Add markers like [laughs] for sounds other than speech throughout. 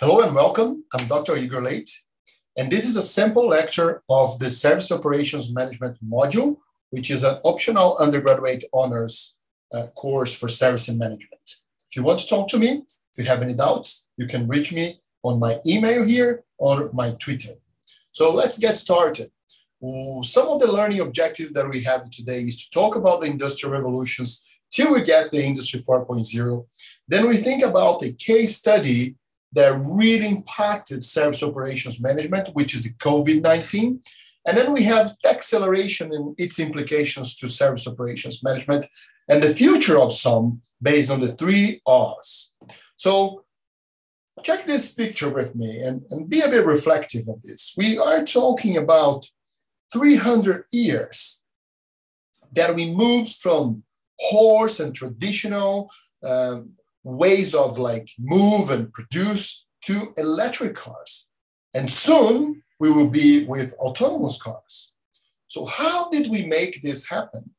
Hello and welcome. I'm Dr. Higor Leite, and this is a sample lecture of the Service Operations Management module, which is an optional undergraduate honors uh, course for service and management. If you want to talk to me, if you have any doubts, you can reach me on my email here or my Twitter. So let's get started. Some of the learning objectives that we have today is to talk about the industrial revolutions till we get the Industry 4.0. Then we think about a case study that really impacted service operations management, which is the COVID 19. And then we have the acceleration and its implications to service operations management and the future of SOM based on the three R's. So check this picture with me and, and be a bit reflective of this. We are talking about 300 years that we moved from horse and traditional um, ways of like move and produce to electric cars. And soon we will be with autonomous cars. So, how did we make this happen?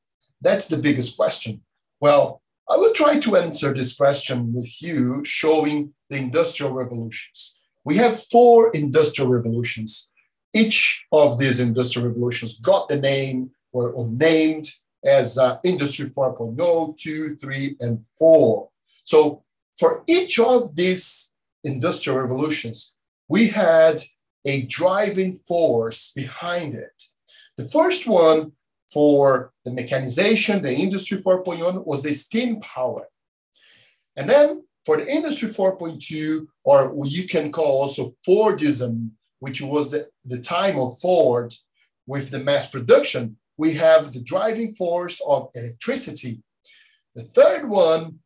That's the biggest question. Well, I will try to answer this question with you, showing the industrial revolutions. We have four industrial revolutions. Each of these industrial revolutions got the name or, named as uh, Industry 4.0, 2, 3, and 4. So for each of these industrial revolutions, we had a driving force behind it. The first one for the mechanization, the Industry 4.1 was the steam power. And then for the Industry 4.2, or what you can call also Fordism, which was the, the time of Ford with the mass production, we have the driving force of electricity. The third one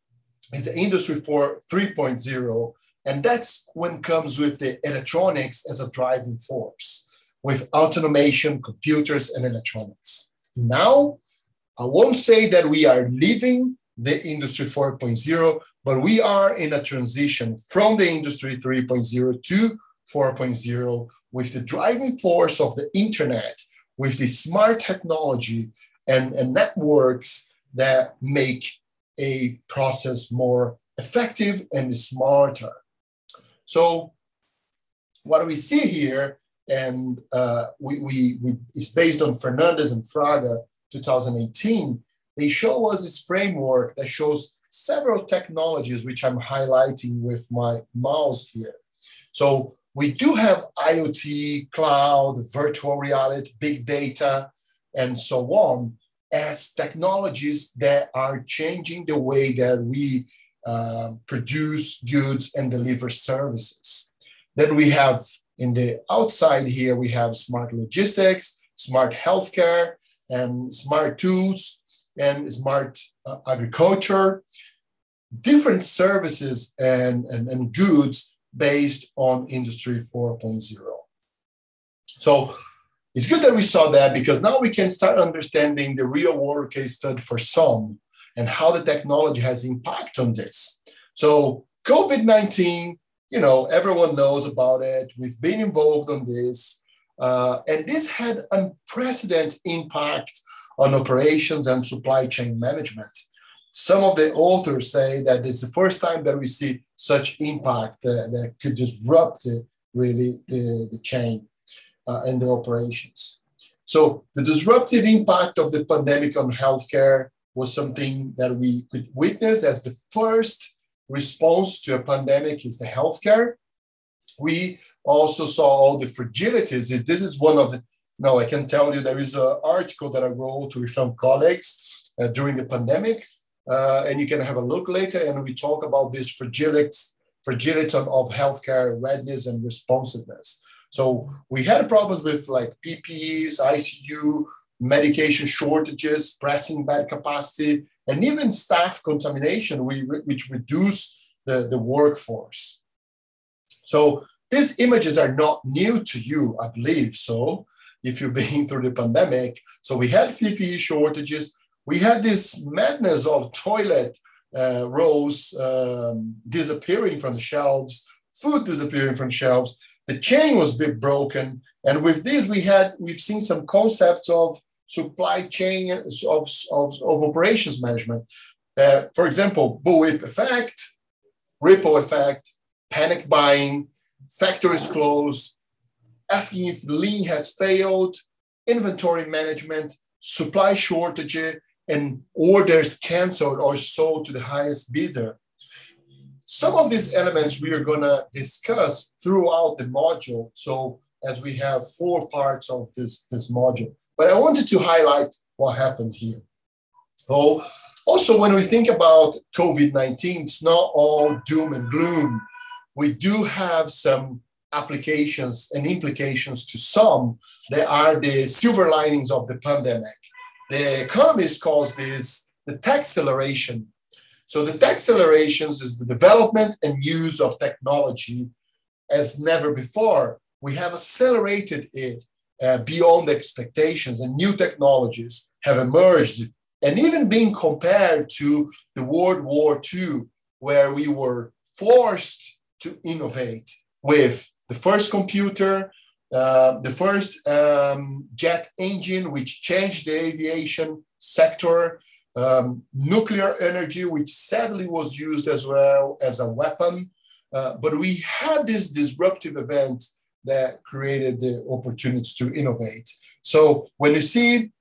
is the Industry 4 3.0, and that's when comes with the electronics as a driving force, with automation, computers, and electronics. Now, I won't say that we are leaving the Industry 4.0, but we are in a transition from the Industry 3.0 to 4.0 with the driving force of the internet, with the smart technology and, and networks that make a process more effective and smarter. So what we see here, and uh, we, we, we, it's based on Fernandes and Fraga 2018, they show us this framework that shows several technologies, which I'm highlighting with my mouse here. So we do have IoT, cloud, virtual reality, big data, and so on as technologies that are changing the way that we uh, produce goods and deliver services. Then we have in the outside here, we have smart logistics, smart healthcare, and smart tools and smart uh, agriculture, different services and, and, and goods based on Industry 4.0. So it's good that we saw that because now we can start understanding the real world case study for SOM and how the technology has impact on this. So COVID-19, you know, everyone knows about it. We've been involved on this. Uh, and this had unprecedented impact on operations and supply chain management. Some of the authors say that it's the first time that we see such impact uh, that could disrupt uh, really the, the chain uh, and the operations. So the disruptive impact of the pandemic on healthcare was something that we could witness as the first response to a pandemic is the healthcare. We also saw all the fragilities. This is one of the, no, I can tell you there is an article that I wrote with some colleagues uh, during the pandemic, uh, and you can have a look later. And we talk about this fragility, fragility of healthcare readiness and responsiveness. So we had problems with like PPEs, ICU, medication shortages, pressing bed capacity, and even staff contamination, which reduce the, the workforce. So these images are not new to you, I believe. So if you've been [laughs] through the pandemic, so we had PPE shortages, we had this madness of toilet uh, rolls um, disappearing from the shelves, food disappearing from shelves, the chain was a bit broken. And with this, we had we've seen some concepts of supply chain of, of, of operations management. Uh, for example, bullwhip effect, ripple effect, panic buying, factories closed, asking if lean has failed, inventory management, supply shortage, and orders canceled or sold to the highest bidder. Some of these elements we are going to discuss throughout the module. So as we have four parts of this, this module. But I wanted to highlight what happened here. So also when we think about COVID-19, it's not all doom and gloom. We do have some applications and implications to SOM that are the silver linings of the pandemic. The economists calls this the tax acceleration. So the tech accelerations is the development and use of technology as never before. We have accelerated it uh, beyond expectations, and new technologies have emerged, and even being compared to the World War II, where we were forced to innovate with the first computer, uh, the first um, jet engine, which changed the aviation sector, um, nuclear energy, which sadly was used as well as a weapon. Uh, but we had this disruptive event that created the opportunities to innovate. So when you see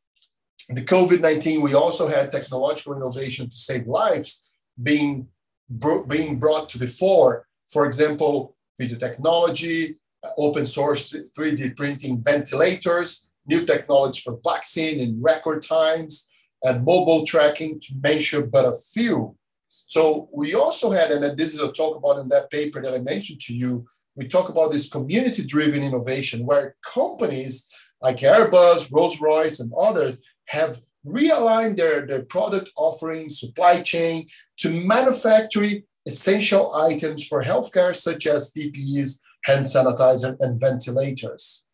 the COVID 19, we also had technological innovation to save lives being, bro- being brought to the fore. For example, video technology, uh, open source 3D printing ventilators, new technology for vaccine in record times, and mobile tracking to measure but a few. So we also had, and this is a talk about in that paper that I mentioned to you, we talk about this community-driven innovation where companies like Airbus, Rolls-Royce, and others have realigned their, their product offerings, supply chain to manufacture essential items for healthcare, such as PPEs, hand sanitizer, and ventilators.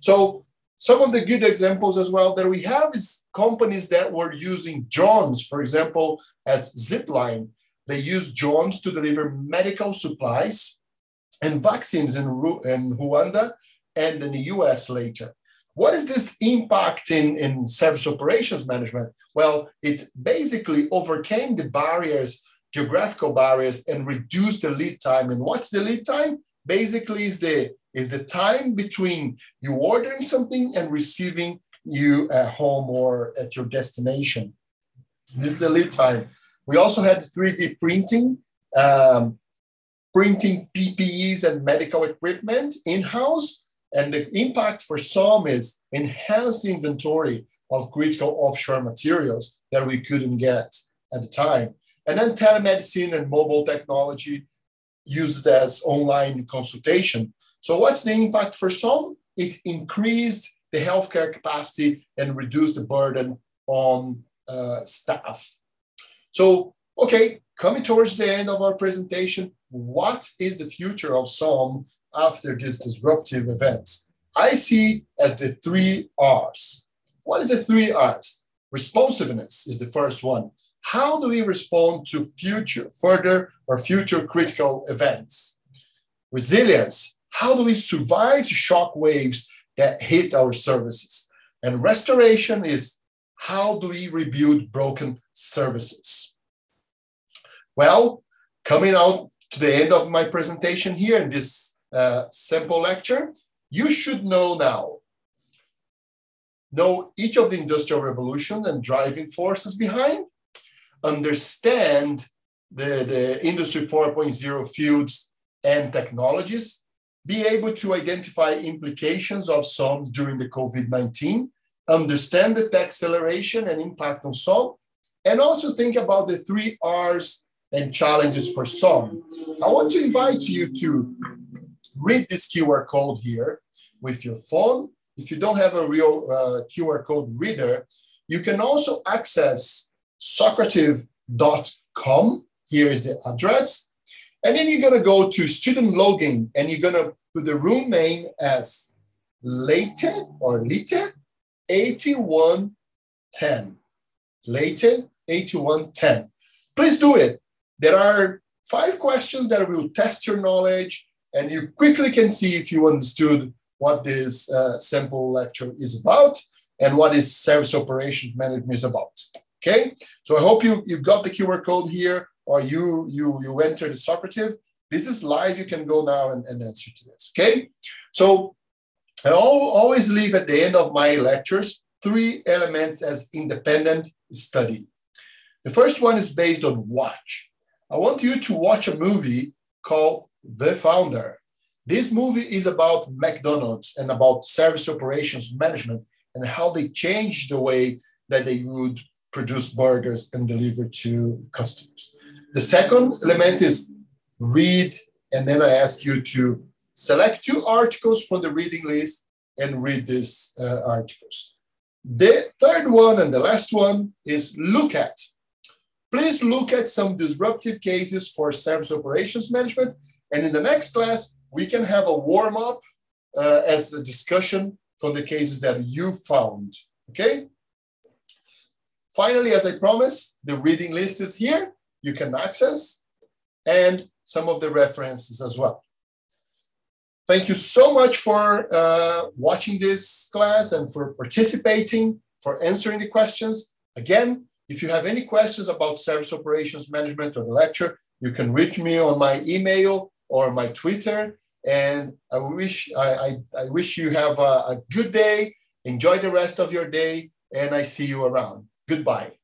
So some of the good examples as well that we have is companies that were using drones, for example, as Zipline. They use drones to deliver medical supplies and vaccines in, in Rwanda and in the US later. What is this impact in, in service operations management? Well, it basically overcame the barriers, geographical barriers, and reduced the lead time. And what's the lead time? Basically, is the is the time between you ordering something and receiving you at home or at your destination. This is the lead time. We also had 3D printing, um, printing PPEs and medical equipment in-house. And the impact for SOM is enhanced inventory of critical offshore materials that we couldn't get at the time. And then telemedicine and mobile technology used as online consultation so what's the impact for SOM? It increased the healthcare capacity and reduced the burden on uh, staff. So, okay, coming towards the end of our presentation, what is the future of SOM after these disruptive events? I see as the three R's. What is the three R's? Responsiveness is the first one. How do we respond to future, further or future critical events? Resilience, how do we survive shock waves that hit our services? And restoration is how do we rebuild broken services? Well, coming out to the end of my presentation here in this uh, simple lecture, you should know now. Know each of the industrial revolution and driving forces behind. Understand the, the industry 4.0 fields and technologies be able to identify implications of SOM during the COVID-19, understand the acceleration and impact on SOM, and also think about the three R's and challenges for SOM. I want to invite you to read this QR code here with your phone. If you don't have a real uh, QR code reader, you can also access Socrative.com. Here is the address. And then you're going to go to student login and you're going to put the room name as Late or Lite 8110. Late 8110. Please do it. There are five questions that will test your knowledge, and you quickly can see if you understood what this uh, sample lecture is about and what is service operations management is about. Okay, so I hope you, you got the QR code here or you, you, you entered the Socrative This is live. You can go now and, and answer to this. Okay. So I always leave at the end of my lectures three elements as independent study. The first one is based on watch. I want you to watch a movie called The Founder. This movie is about McDonald's and about service operations management and how they changed the way that they would produce burgers and deliver to customers. The second element is read, and then I ask you to select two articles from the reading list and read these uh, articles. The third one and the last one is look at. Please look at some disruptive cases for service operations management. And in the next class, we can have a warm up uh, as a discussion from the cases that you found. Okay? Finally, as I promised, the reading list is here. You can access and some of the references as well. Thank you so much for uh, watching this class and for participating, for answering the questions. Again, if you have any questions about service operations management or the lecture, you can reach me on my email or my Twitter. And I wish I, I, I wish you have a, a good day. Enjoy the rest of your day, and I see you around. Goodbye.